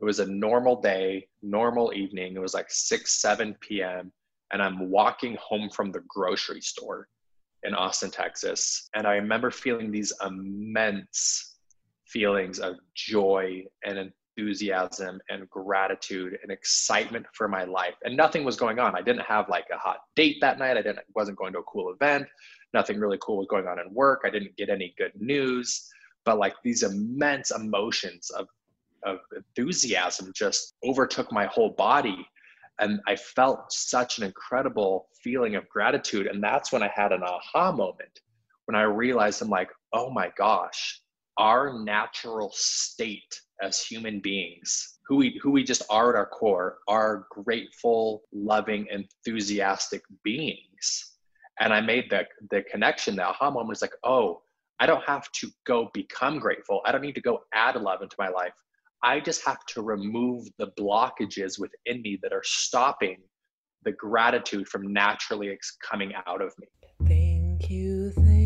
It was a normal day, normal evening. It was like 6, 7 p.m. And I'm walking home from the grocery store in Austin, Texas. And I remember feeling these immense feelings of joy and enthusiasm and gratitude and excitement for my life. And nothing was going on. I didn't have like a hot date that night. I didn't wasn't going to a cool event. Nothing really cool was going on in work. I didn't get any good news. But like these immense emotions of of enthusiasm just overtook my whole body. And I felt such an incredible feeling of gratitude. And that's when I had an aha moment when I realized I'm like, oh my gosh, our natural state as human beings, who we who we just are at our core, are grateful, loving, enthusiastic beings. And I made the the connection, the aha moment was like, oh, I don't have to go become grateful. I don't need to go add love into my life. I just have to remove the blockages within me that are stopping the gratitude from naturally coming out of me. Thank you, thank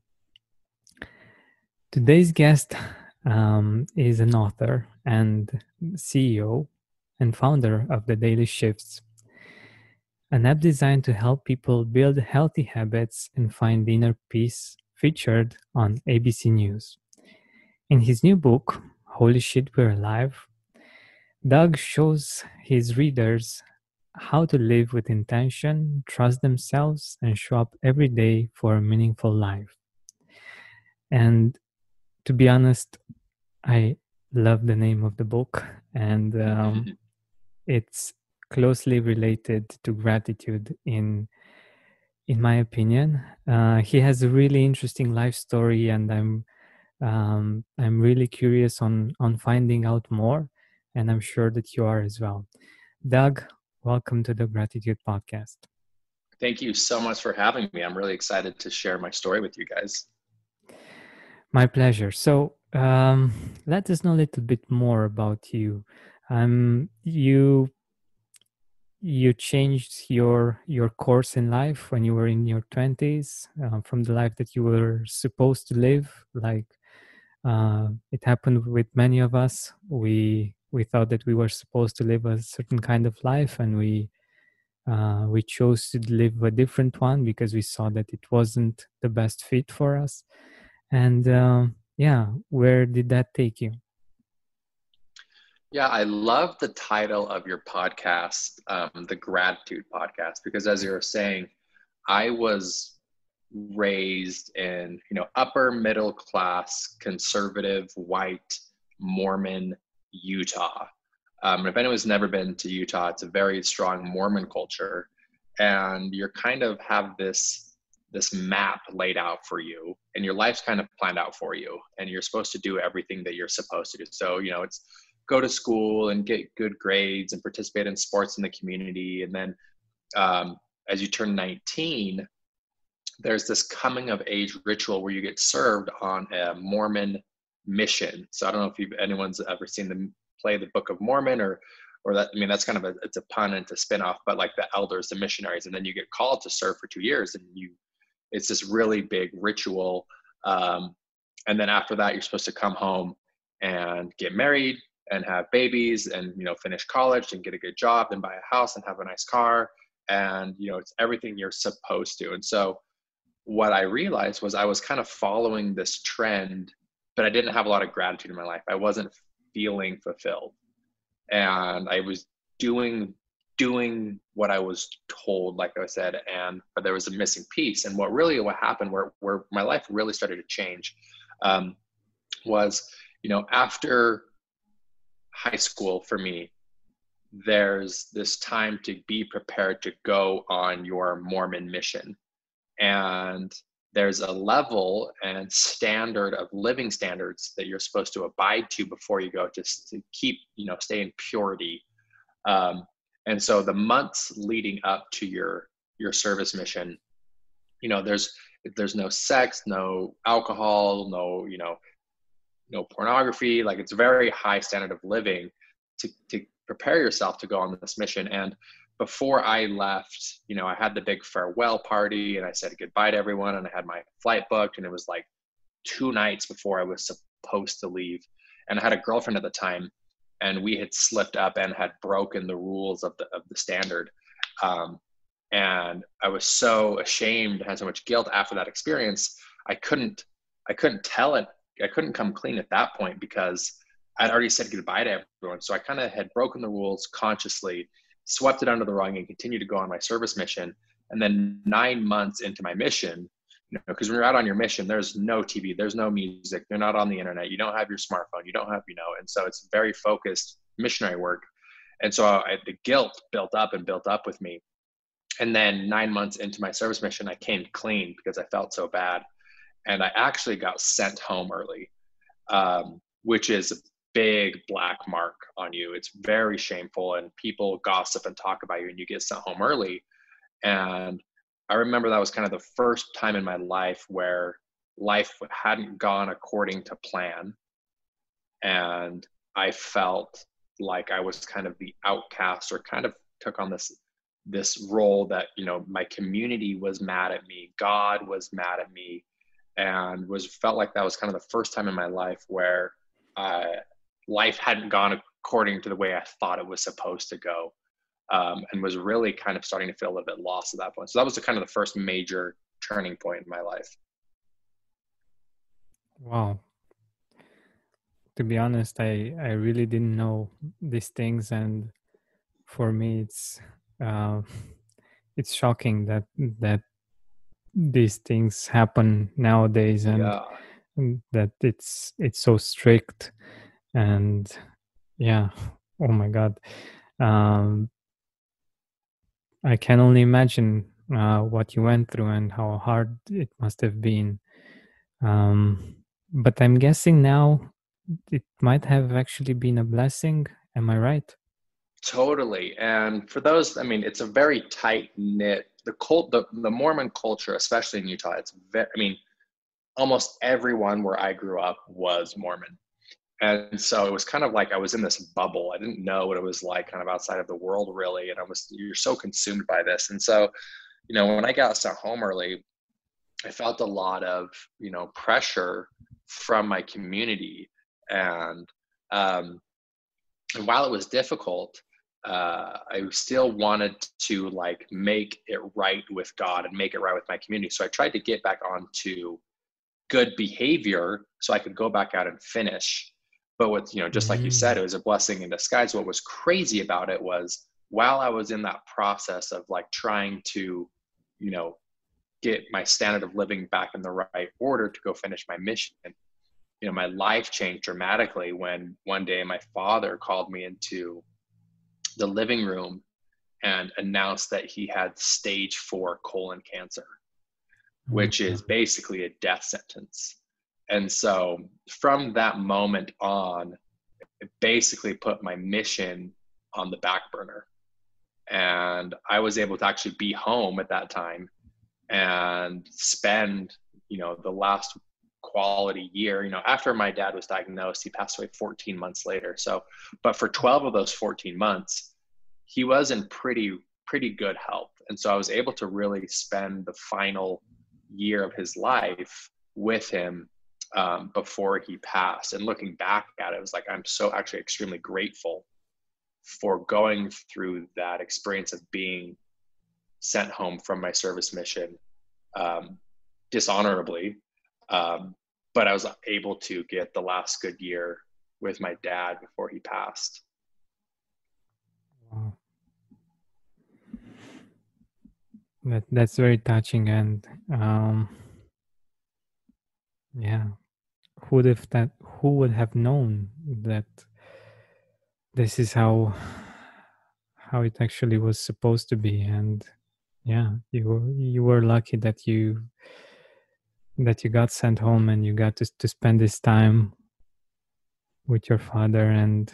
Today's guest um, is an author and CEO and founder of the Daily Shifts, an app designed to help people build healthy habits and find inner peace, featured on ABC News. In his new book, Holy Shit, We're Alive, Doug shows his readers how to live with intention, trust themselves, and show up every day for a meaningful life. And to be honest, I love the name of the book, and um, it's closely related to gratitude in in my opinion. Uh, he has a really interesting life story, and I'm um, I'm really curious on on finding out more, and I'm sure that you are as well. Doug, welcome to the Gratitude Podcast. Thank you so much for having me. I'm really excited to share my story with you guys. My pleasure. So, um, let us know a little bit more about you. Um, you you changed your your course in life when you were in your twenties uh, from the life that you were supposed to live. Like uh, it happened with many of us. We we thought that we were supposed to live a certain kind of life, and we uh, we chose to live a different one because we saw that it wasn't the best fit for us and um, yeah where did that take you Yeah, I love the title of your podcast, um, the Gratitude Podcast, because as you were saying, I was raised in you know upper middle class conservative white Mormon Utah. Um, if anyone's never been to Utah, it's a very strong Mormon culture, and you're kind of have this this map laid out for you, and your life's kind of planned out for you, and you're supposed to do everything that you're supposed to do. So you know it's go to school and get good grades and participate in sports in the community, and then um, as you turn 19, there's this coming of age ritual where you get served on a Mormon mission. So I don't know if you've, anyone's ever seen them play the Book of Mormon or or that I mean that's kind of a it's a pun and it's a spinoff, but like the elders, the missionaries, and then you get called to serve for two years, and you it's this really big ritual. Um, and then after that, you're supposed to come home and get married and have babies and you know finish college and get a good job and buy a house and have a nice car and you know it's everything you're supposed to and so what I realized was I was kind of following this trend, but I didn't have a lot of gratitude in my life. I wasn't feeling fulfilled. And I was doing doing what I was told, like I said, and but there was a missing piece. And what really what happened, where where my life really started to change, um, was you know after high school for me, there's this time to be prepared to go on your Mormon mission, and there's a level and standard of living standards that you're supposed to abide to before you go just to keep you know stay in purity um, and so the months leading up to your your service mission you know there's there's no sex no alcohol no you know no pornography. Like it's a very high standard of living to, to prepare yourself to go on this mission. And before i left you know i had the big farewell party and i said goodbye to everyone and i had my flight booked and it was like two nights before i was supposed to leave. And i had a girlfriend at the time and we had slipped up and had broken the rules of the of the standard. Um, and I was so ashamed, and had so much guilt after that experience. I couldn't, I couldn't tell it. I couldn't come clean at that point because I'd already said goodbye to everyone. So I kind of had broken the rules consciously, swept it under the rug, and continued to go on my service mission. And then nine months into my mission, you know, because when you're out on your mission, there's no TV, there's no music, you're not on the internet, you don't have your smartphone, you don't have, you know, and so it's very focused missionary work. And so I, the guilt built up and built up with me. And then nine months into my service mission, I came clean because I felt so bad. And I actually got sent home early, um, which is a big black mark on you. It's very shameful, and people gossip and talk about you, and you get sent home early. And I remember that was kind of the first time in my life where life hadn't gone according to plan. And I felt like I was kind of the outcast or kind of took on this this role that you know my community was mad at me god was mad at me and was felt like that was kind of the first time in my life where uh, life hadn't gone according to the way i thought it was supposed to go um, and was really kind of starting to feel a little bit lost at that point. So that was the kind of the first major turning point in my life. Wow. To be honest, I I really didn't know these things, and for me, it's uh, it's shocking that that these things happen nowadays, and yeah. that it's it's so strict, and yeah, oh my god. Um, I can only imagine uh, what you went through and how hard it must have been. Um, but I'm guessing now it might have actually been a blessing. Am I right? Totally. And for those, I mean, it's a very tight knit. The cult, the, the Mormon culture, especially in Utah, it's very. I mean, almost everyone where I grew up was Mormon and so it was kind of like i was in this bubble i didn't know what it was like kind of outside of the world really and i was you're so consumed by this and so you know when i got sent home early i felt a lot of you know pressure from my community and um and while it was difficult uh, I still wanted to like make it right with God and make it right with my community. So I tried to get back onto good behavior so I could go back out and finish. But what, you know, just like you said, it mm. was a blessing in disguise. What was crazy about it was while I was in that process of like trying to, you know, get my standard of living back in the right order to go finish my mission, you know, my life changed dramatically when one day my father called me into the living room and announced that he had stage four colon cancer, which is basically a death sentence. And so from that moment on, it basically put my mission on the back burner. And I was able to actually be home at that time and spend, you know, the last quality year. You know, after my dad was diagnosed, he passed away 14 months later. So, but for 12 of those 14 months, he was in pretty, pretty good health. And so I was able to really spend the final year of his life with him um, before he passed. And looking back at it, it was like I'm so actually extremely grateful for going through that experience of being sent home from my service mission um, dishonorably. Um, but I was able to get the last good year with my dad before he passed. That that's very touching and um, yeah, who would have that? Who would have known that this is how how it actually was supposed to be? And yeah, you were you were lucky that you that you got sent home and you got to to spend this time with your father and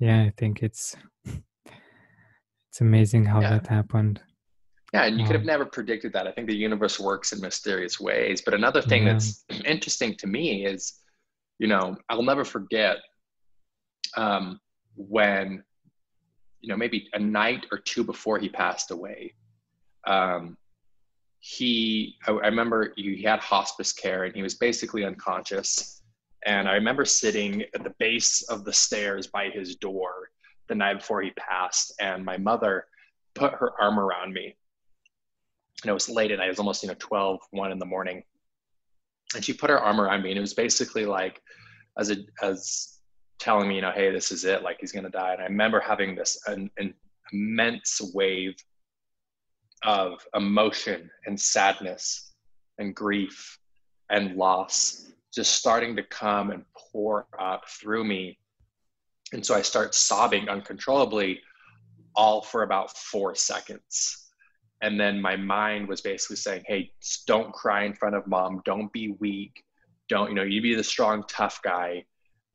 yeah i think it's it's amazing how Yeah. that happened Yeah, and you could have Um, never predicted that. I think the universe works in mysterious ways. But another thing Yeah. that's interesting to me is, you know, I'll never forget um, when, you know, maybe a night or two before he passed away. Um, he, I, I remember he had hospice care and he was basically unconscious. And I remember sitting at the base of the stairs by his door the night before he passed, and my mother put her arm around me and it was late at night. It was almost, you know, 12, 1 in the morning. And she put her arm around me and it was basically like as a as telling me, you know, hey, this is it, like he's gonna die. And I remember having this an, an immense wave of emotion and sadness and grief and loss just starting to come and pour up through me. And so I start sobbing uncontrollably all for about four seconds and then my mind was basically saying hey don't cry in front of mom. Don't be weak. Don't you know you be the strong tough guy.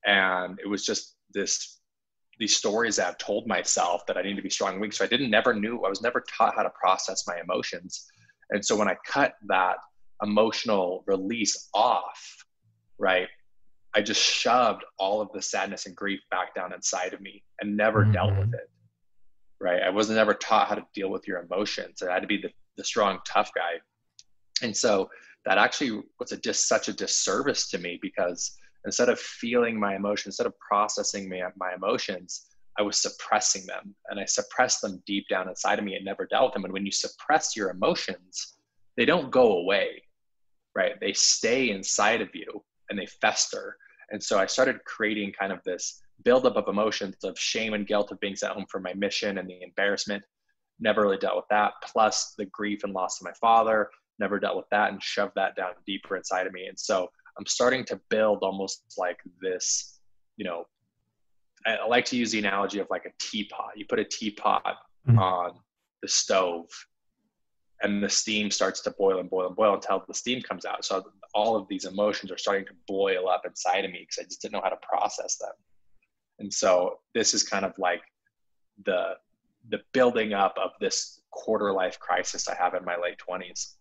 And it was just this these stories that i've told myself that i need to be strong and weak. So i didn't never knew i was never taught how to process my emotions. And so when i cut that emotional release off right i just shoved all of the sadness and grief back down inside of me and never dealt mm-hmm. with it right? I wasn't ever taught how to deal with your emotions. I had to be the, the strong, tough guy. And so that actually was a just such a disservice to me because instead of feeling my emotions, instead of processing my, my emotions, I was suppressing them and I suppressed them deep down inside of me and never dealt with them. And when you suppress your emotions, they don't go away, right? They stay inside of you and they fester. And so I started creating kind of this buildup of emotions of shame and guilt of being sent home for my mission and the embarrassment. Never really dealt with that. Plus the grief and loss of my father. Never dealt with that and shoved that down deeper inside of me. And so I'm starting to build almost like this, you know, I like to use the analogy of like a teapot. You put a teapot Mhm. on the stove and the steam starts to boil and boil and boil until the steam comes out. So all of these emotions are starting to boil up inside of me because I just didn't know how to process them. And so this is kind of like the the building up of this quarter life crisis I have in my late twenties.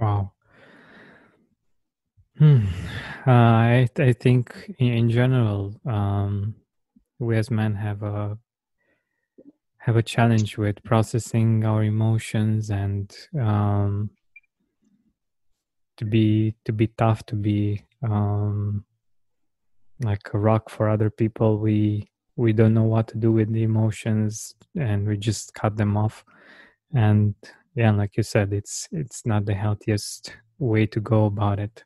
wow hmm. uh, I, I think in, in general um, we as men have a have a challenge with processing our emotions and um, to be to be tough to be um, like a rock for other people we we don't know what to do with the emotions and we just cut them off and yeah like you said it's it's not the healthiest way to go about it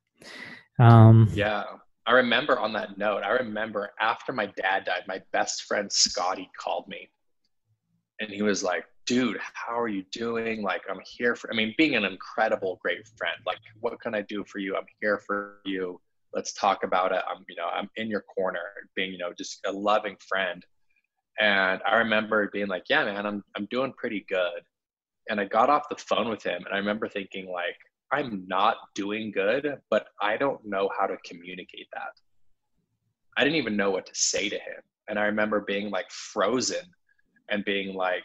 um Yeah. I remember on that note, I remember after my dad died, my best friend Scotty called me and he was like, dude, how are you doing? Like, I'm here for, I mean, being an incredible, great friend. Like, what can I do for you? I'm here for you. Let's talk about it. I'm, you know, I'm in your corner, being, you know, just a loving friend. And I remember being like, yeah, man, I'm, I'm doing pretty good. And I got off the phone with him and I remember thinking like, I'm not doing good, but I don't know how to communicate that. I didn't even know what to say to him. And I remember being like frozen and being like,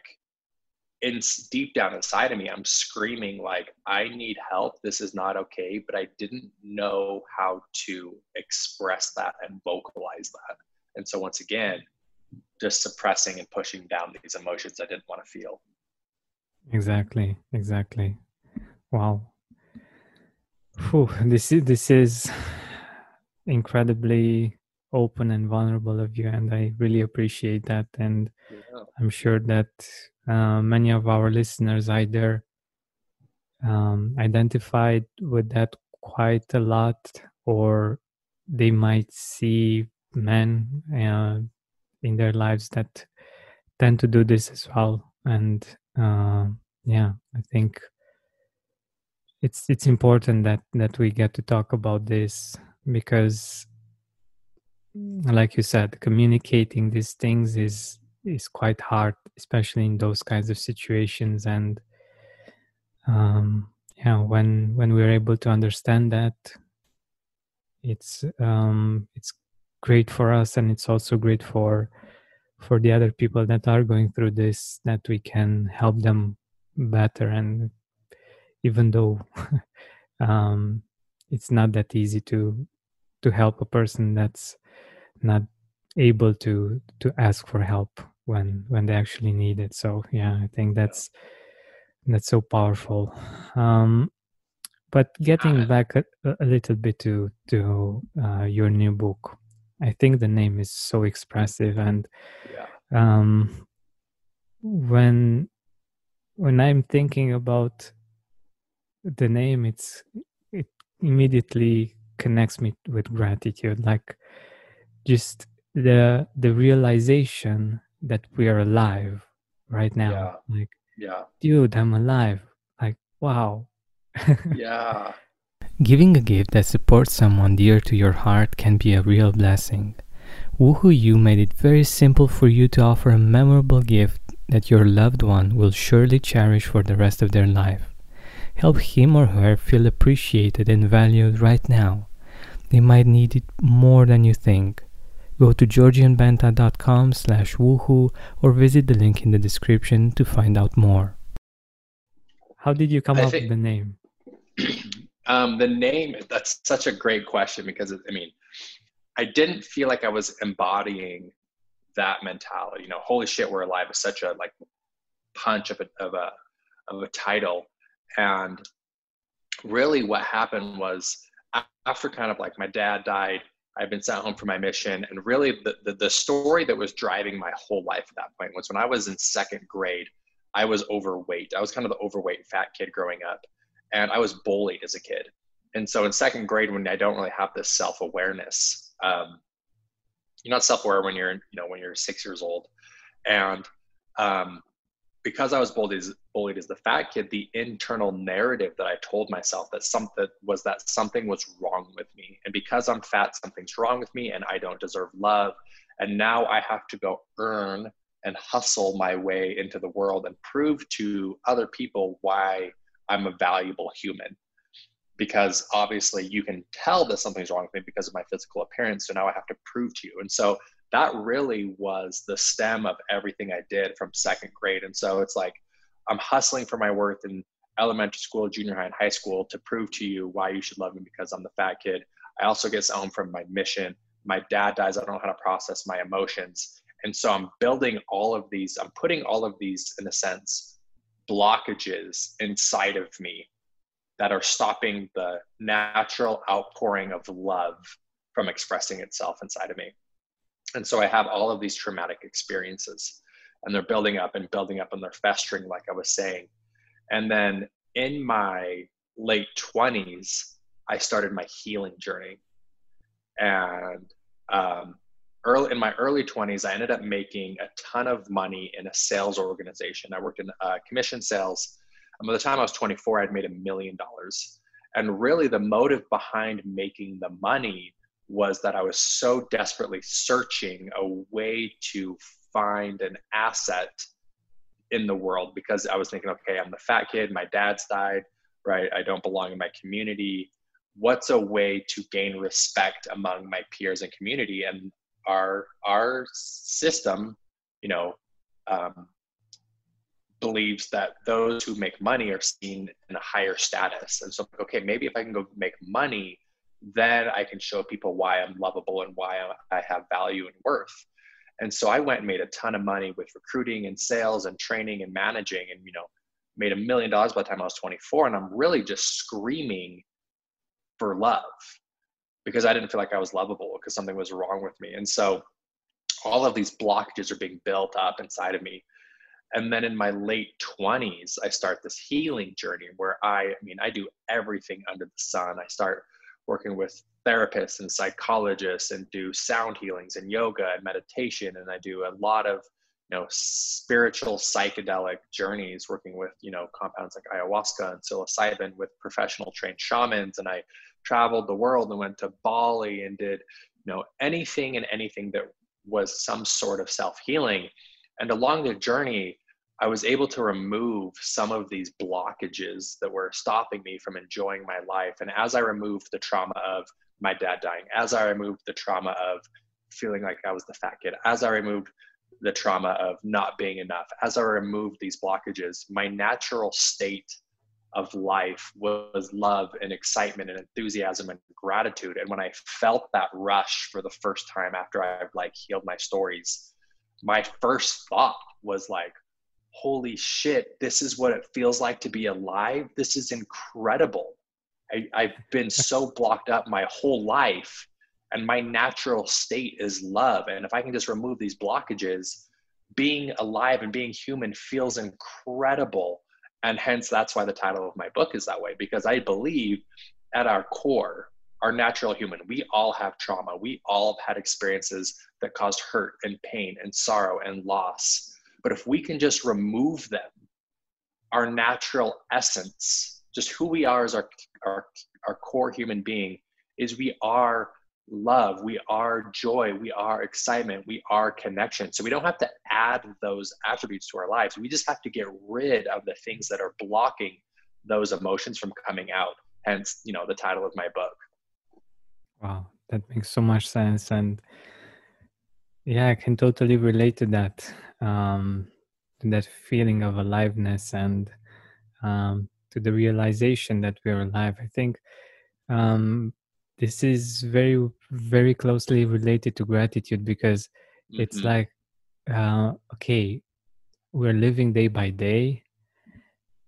in deep down inside of me, I'm screaming like, I need help. This is not okay. But I didn't know how to express that and vocalize that. And so once again, just suppressing and pushing down these emotions I didn't want to feel. exactly exactly wow Whew, this is this is incredibly open and vulnerable of you and i really appreciate that and Yeah. i'm sure that uh, many of our listeners either um, identified with that quite a lot, or they might see men uh, in their lives that tend to do this as well. And uh, yeah, I think it's it's important that that we get to talk about this because like you said communicating these things is is quite hard especially in those kinds of situations. And um yeah when when we're able to understand that it's um it's great for us and it's also great for for the other people that are going through this that we can help them better. And even though um, it's not that easy to to help a person that's not able to to ask for help when when they actually need it. So yeah i think that's that's so powerful. Um but getting back a, a little bit to to uh, your new book i think the name is so expressive and Yeah. um when when i'm thinking about the name it's it immediately connects me with gratitude. Like just the the realization that we are alive right now Yeah. like Yeah. dude i'm alive like wow Yeah. Giving a gift that supports someone dear to your heart can be a real blessing. Woohoo You made it very simple for you to offer a memorable gift that your loved one will surely cherish for the rest of their life. Help him or her feel appreciated and valued right now. They might need it more than you think. Go to georgianbenta.com slash woohoo or visit the link in the description to find out more. how did you come I up think- with the name? Um, the name that's such a great question because i mean i didn't feel like i was embodying that mentality. You know holy shit we're alive is such a like punch of a of a of a title. And really what happened was after kind of like my dad died i've been sent home for my mission and really the, the, the story that was driving my whole life at that point was when i was in second grade i was overweight i was kind of the overweight fat kid growing up and I was bullied as a kid. And so in second grade, when I don't really have this self awareness, um, you're not self aware when you're, you know, when you're six years old, and um, because I was bullied as, bullied as the fat kid, the internal narrative that I told myself that something was that something was wrong with me, and because I'm fat, something's wrong with me, and I don't deserve love, and now I have to go earn and hustle my way into the world and prove to other people why I'm a valuable human because obviously you can tell that something's wrong with me because of my physical appearance. So now I have to prove to you. And so that really was the stem of everything I did from second grade. And so it's like I'm hustling for my worth in elementary school, junior high, and high school to prove to you why you should love me because I'm the fat kid. I also get sent home from my mission. My dad dies. I don't know how to process my emotions. And so I'm building all of these, I'm putting all of these, in a sense, blockages inside of me that are stopping the natural outpouring of love from expressing itself inside of me. And so I have all of these traumatic experiences and they're building up and building up and they're festering, like I was saying. And then in my late 20s, I started my healing journey. And um, early in my early 20s, I ended up making a ton of money in a sales organization. I worked in uh, commission sales. And by the time I was 24, I'd made a million dollars. And really, the motive behind making the money was that I was so desperately searching a way to find an asset in the world because I was thinking, okay, I'm the fat kid, my dad's died, right? I don't belong in my community. What's a way to gain respect among my peers and community? And our our system, you know, um, believes that those who make money are seen in a higher status. And so, okay, maybe if I can go make money, then I can show people why I'm lovable and why I have value and worth. And so I went and made a ton of money with recruiting and sales and training and managing and, you know, made a million dollars by the time I was 24. And I'm really just screaming for love because I didn't feel like I was lovable because something was wrong with me. And so all of these blockages are being built up inside of me. and then in my late 20s i start this healing journey where i i mean i do everything under the sun i start working with therapists and psychologists and do sound healings and yoga and meditation. And i do a lot of you know spiritual psychedelic journeys working with you know compounds like ayahuasca and psilocybin with professional trained shamans. And i traveled the world and went to bali and did you know anything and anything that was some sort of self-healing. And along the journey i was able to remove some of these blockages that were stopping me from enjoying my life and as i removed the trauma of my dad dying as i removed the trauma of feeling like i was the fat kid as i removed the trauma of not being enough. As I removed these blockages, my natural state of life was love and excitement and enthusiasm and gratitude. And when I felt that rush for the first time after I've like healed my stories, my first thought was like, holy shit, this is what it feels like to be alive. This is incredible. I, I've been so blocked up my whole life and my natural state is love and if i can just remove these blockages being alive and being human feels incredible and hence that's why the title of my book is that way because i believe at our core our natural human we all have trauma we all have had experiences that caused hurt and pain and sorrow and loss but if we can just remove them our natural essence just who we are as our our, our core human being is we are love, we are joy, we are excitement, we are connection. So we don't have to add those attributes to our lives. We just have to get rid of the things that are blocking those emotions from coming out. Hence, you know, the title of my book. Wow, that makes so much sense. And yeah, I can totally relate to that. Um, that feeling of aliveness and um, to the realization that we're alive. I think um, this is very very closely related to gratitude because mm-hmm. it's like uh, okay we're living day by day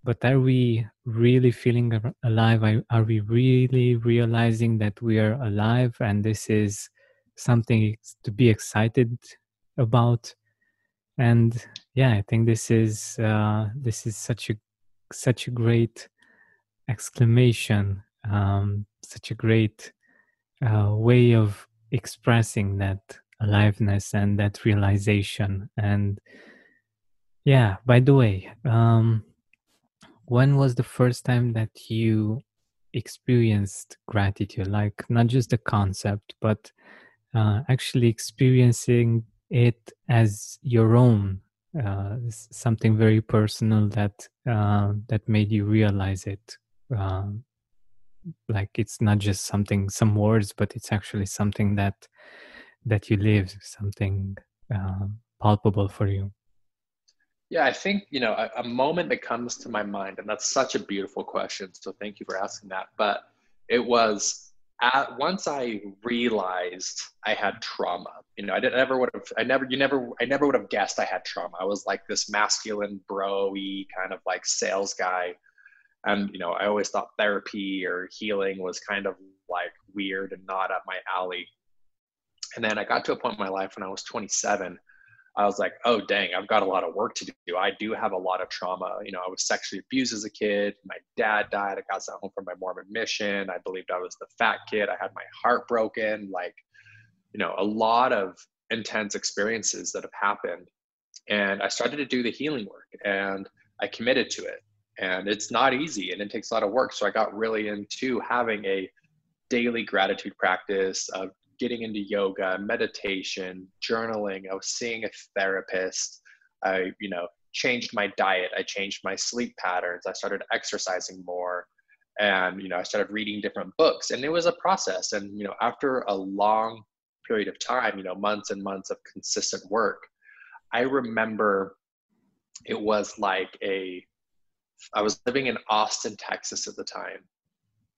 but are we really feeling alive are we really realizing that we are alive and this is something to be excited about and yeah i think this is uh, this is such a such a great exclamation um, such a great uh, way of expressing that aliveness and that realization. And yeah, by the way, um, when was the first time that you experienced gratitude? Like, not just the concept, but uh, actually experiencing it as your own uh, something very personal that uh, that made you realize it uh, like it's not just something some words but it's actually something that that you live something uh, palpable for you. Yeah i think you know a, a, moment that comes to my mind and that's such a beautiful question so thank you for asking that but it was at, once i realized i had trauma you know i didn't ever would have i never you never i never would have guessed i had trauma. I was like this masculine bro-y kind of like sales guy. And you know i always thought therapy or healing was kind of like weird and not up my alley. And then i got to a point in my life when i was 27 i was like oh dang i've got a lot of work to do. I do have a lot of trauma. You know i was sexually abused as a kid. My dad died. I got sent home from my mormon mission. I believed i was the fat kid. I had my heart broken. Like you know a lot of intense experiences that have happened. And i started to do the healing work and i committed to it. And it's not easy and it takes a lot of work. So i got really into having a daily gratitude practice of getting into yoga meditation journaling. I was seeing a therapist. I you know changed my diet. I changed my sleep patterns. I started exercising more. And you know i started reading different books. And it was a process. And you know after a long period of time you know months and months of consistent work i remember it was like a I was living in Austin, Texas at the time.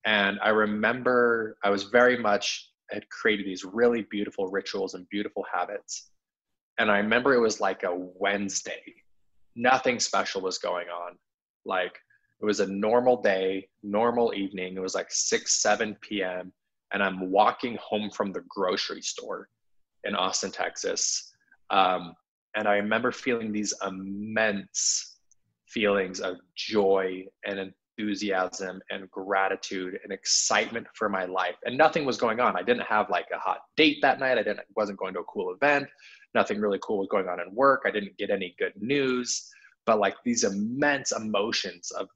And I remember I was very much had created these really beautiful rituals and beautiful habits. And I remember it was like a Wednesday. Nothing special was going on. Like it was a normal day, normal evening. It was like 6, 7 p.m. And I'm walking home from the grocery store in Austin, Texas. Um, And I remember feeling these immense feelings of joy and enthusiasm and gratitude and excitement for my life. And nothing was going on. I didn't have like a hot date that night. I didn't wasn't going to a cool event. Nothing really cool was going on in work. I didn't get any good news. But like these immense emotions of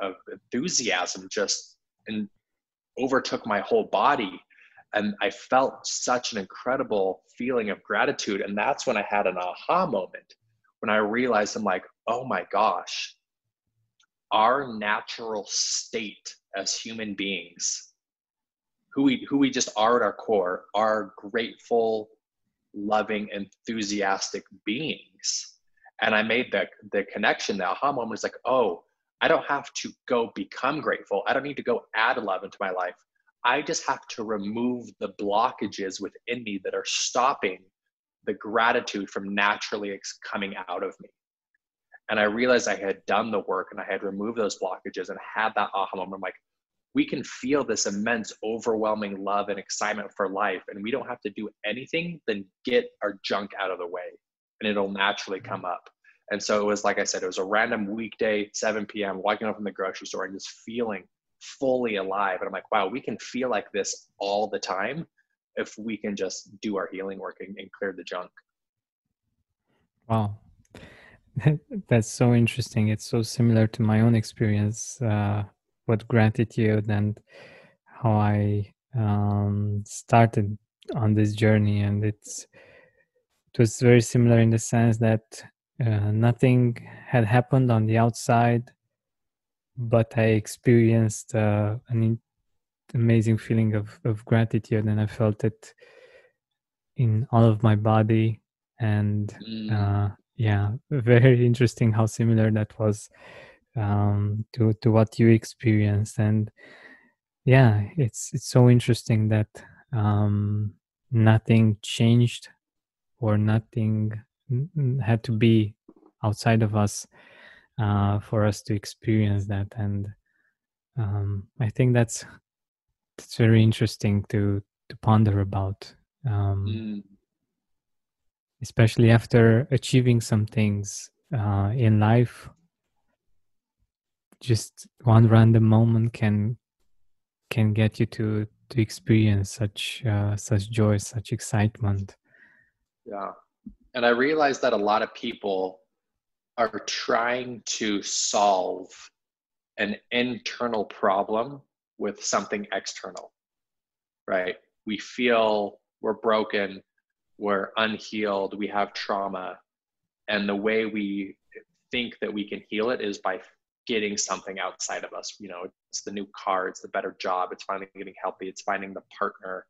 of enthusiasm just and overtook my whole body and i felt such an incredible feeling of gratitude and that's when i had an aha moment when i realized i'm like oh my gosh our natural state as human beings who we who we just are at our core are grateful loving enthusiastic beings and i made the the connection the aha moment was like oh I don't have to go become grateful. I don't need to go add love into my life. I just have to remove the blockages within me that are stopping the gratitude from naturally coming out of me. And I realized I had done the work and I had removed those blockages and had that aha moment. I'm like, we can feel this immense, overwhelming love and excitement for life. And we don't have to do anything than get our junk out of the way and it'll naturally mm-hmm. come up. And so it was like I said, it was a random weekday, 7 p.m., walking up from the grocery store and just feeling fully alive. And I'm like, wow, we can feel like this all the time if we can just do our healing work and, and clear the junk. Wow. That's so interesting. It's so similar to my own experience uh, with gratitude and how I um, started on this journey. And it's it was very similar in the sense that uh, nothing had happened on the outside, but I experienced uh, an in- amazing feeling of, of gratitude, and I felt it in all of my body. And mm. uh, yeah, very interesting how similar that was um, to to what you experienced. And yeah, it's it's so interesting that um, nothing changed or nothing had to be outside of us uh, for us to experience that and um, i think that's that's very interesting to to ponder about um, mm. Especially after achieving some things uh, in life just one random moment can can get you to to experience such uh, such joy such excitement yeah and I realized that a lot of people are trying to solve an internal problem with something external, right? We feel we're broken, we're unhealed, we have trauma. And the way we think that we can heal it is by getting something outside of us. You know, it's the new car, it's the better job, it's finally getting healthy, it's finding the partner,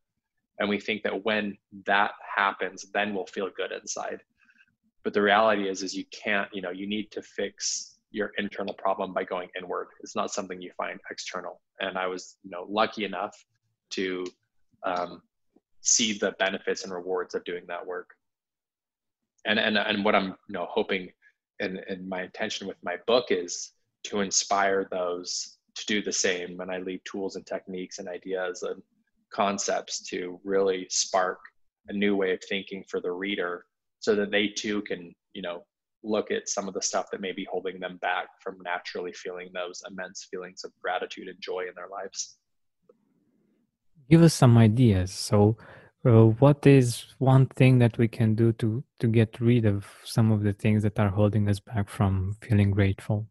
and we think that when that happens then we'll feel good inside but the reality is is you can't you know you need to fix your internal problem by going inward it's not something you find external and i was you know lucky enough to um, see the benefits and rewards of doing that work. And and and what i'm you know hoping and and my intention with my book is to inspire those to do the same. And i leave tools and techniques and ideas and concepts to really spark a new way of thinking for the reader so that they too can you know look at some of the stuff that may be holding them back from naturally feeling those immense feelings of gratitude and joy in their lives give us some ideas so uh, what is one thing that we can do to to get rid of some of the things that are holding us back from feeling grateful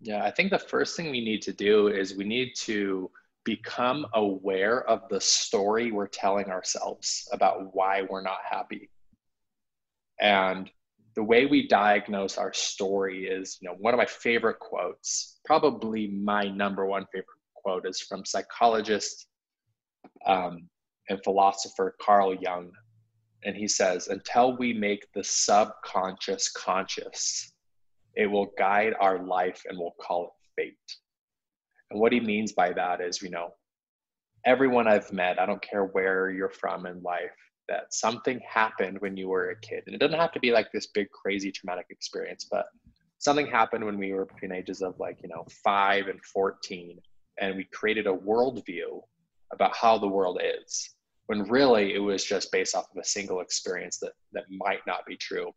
yeah i think the first thing we need to do is we need to become aware of the story we're telling ourselves about why we're not happy. And the way we diagnose our story is, you know, one of my favorite quotes, probably my number one favorite quote is from psychologist um, and philosopher Carl Jung. And he says, until we make the subconscious conscious, it will guide our life and we'll call it fate. And what he means by that is, you know, everyone I've met, I don't care where you're from in life, that something happened when you were a kid. And it doesn't have to be like this big, crazy, traumatic experience, but something happened when we were between ages of like, you know, five and 14. And we created a worldview about how the world is, when really it was just based off of a single experience that, that might not be true.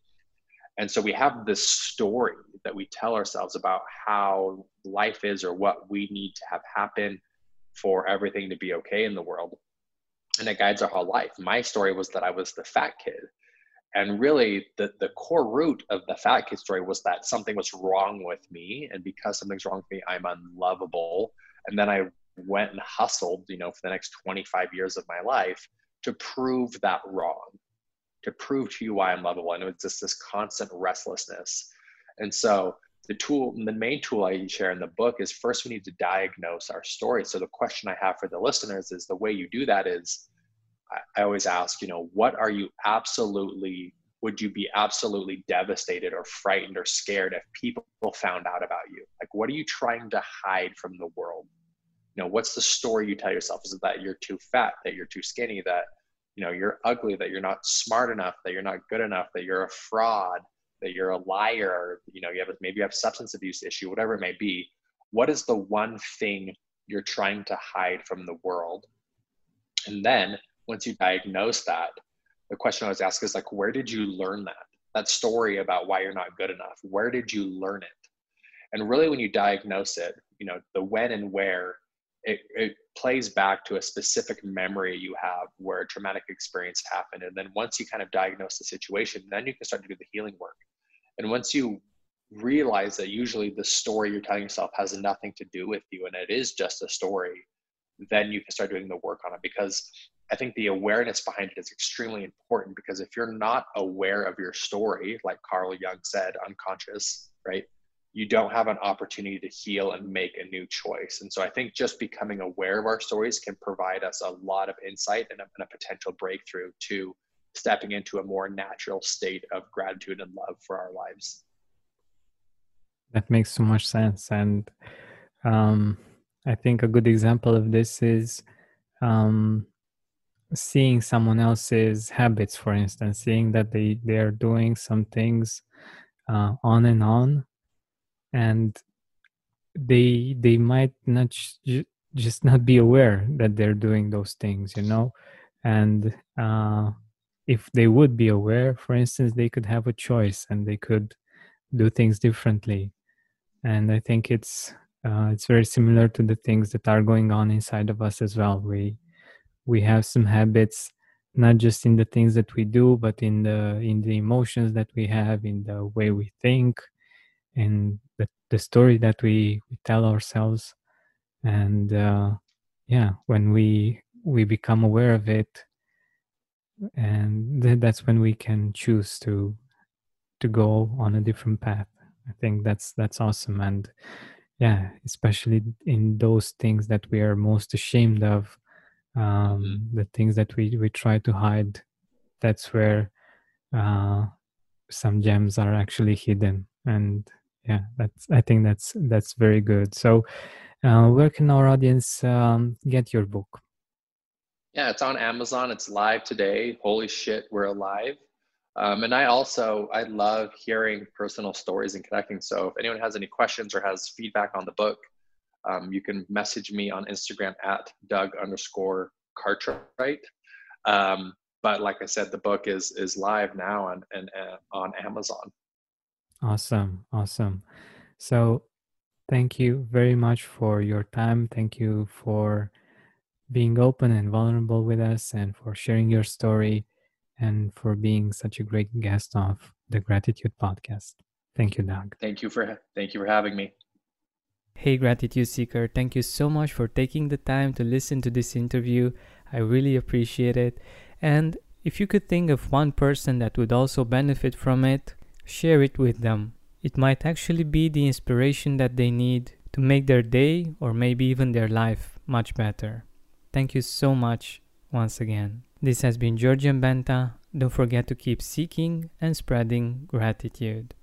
And so we have this story that we tell ourselves about how life is or what we need to have happen for everything to be okay in the world. And it guides our whole life. My story was that I was the fat kid. And really, the, the core root of the fat kid story was that something was wrong with me. And because something's wrong with me, I'm unlovable. And then I went and hustled, you know, for the next 25 years of my life to prove that wrong, to prove to you why I'm lovable. And it was just this constant restlessness. And so the tool, the main tool I share in the book is first we need to diagnose our story. So the question I have for the listeners is the way you do that is I always ask, you know, what are you absolutely would you be absolutely devastated or frightened or scared if people found out about you? Like, what are you trying to hide from the world? Know, what's the story you tell yourself? Is it that you're too fat, that you're too skinny, that you know you're ugly, that you're not smart enough, that you're not good enough, that you're a fraud, that you're a liar, you know, you have maybe you have substance abuse issue, whatever it may be. What is the one thing you're trying to hide from the world? And then once you diagnose that, the question I was asked is like, where did you learn that? That story about why you're not good enough. Where did you learn it? And really, when you diagnose it, you know, the when and where, it, it plays back to a specific memory you have where a traumatic experience happened. And then once you kind of diagnose the situation, then you can start to do the healing work. And once you realize that usually the story you're telling yourself has nothing to do with you and it is just a story, then you can start doing the work on it because I think the awareness behind it is extremely important because if you're not aware of your story, like Carl Jung said, unconscious, right? You don't have an opportunity to heal and make a new choice. And so I think just becoming aware of our stories can provide us a lot of insight and a, and a potential breakthrough to stepping into a more natural state of gratitude and love for our lives. That makes so much sense. And um, I think a good example of this is um, seeing someone else's habits for instance seeing that they they are doing some things uh, on and on and they they might not just not be aware that they're doing those things you know? And uh, if they would be aware for instance they could have a choice and they could do things differently. And i think it's uh, it's very similar to the things that are going on inside of us as well. We we have some habits not just in the things that we do but in the in the emotions that we have in the way we think in the, story that we, we tell ourselves. And uh, yeah when we we become aware of it and th- that's when we can choose to to go on a different path. I think that's that's awesome. And yeah especially in those things that we are most ashamed of um, mm-hmm. the things that we we try to hide that's where uh, some gems are actually hidden. And yeah that's i think that's that's very good. So uh, where can our audience um, get your book? Yeah it's on amazon. It's live today. Holy shit we're alive. Um, and i also i love hearing personal stories and connecting. So if anyone has any questions or has feedback on the book um, you can message me on Instagram at Doug underscore Cartwright. Um, but like I said, the book is is live now on and uh, on Amazon. Awesome, awesome. So, thank you very much for your time. Thank you for being open and vulnerable with us, and for sharing your story, and for being such a great guest of the Gratitude Podcast. Thank you, Doug. Thank you for thank you for having me. Hey, Gratitude Seeker, thank you so much for taking the time to listen to this interview. I really appreciate it. And if you could think of one person that would also benefit from it, share it with them. It might actually be the inspiration that they need to make their day or maybe even their life much better. Thank you so much once again. This has been Georgian Benta. Don't forget to keep seeking and spreading gratitude.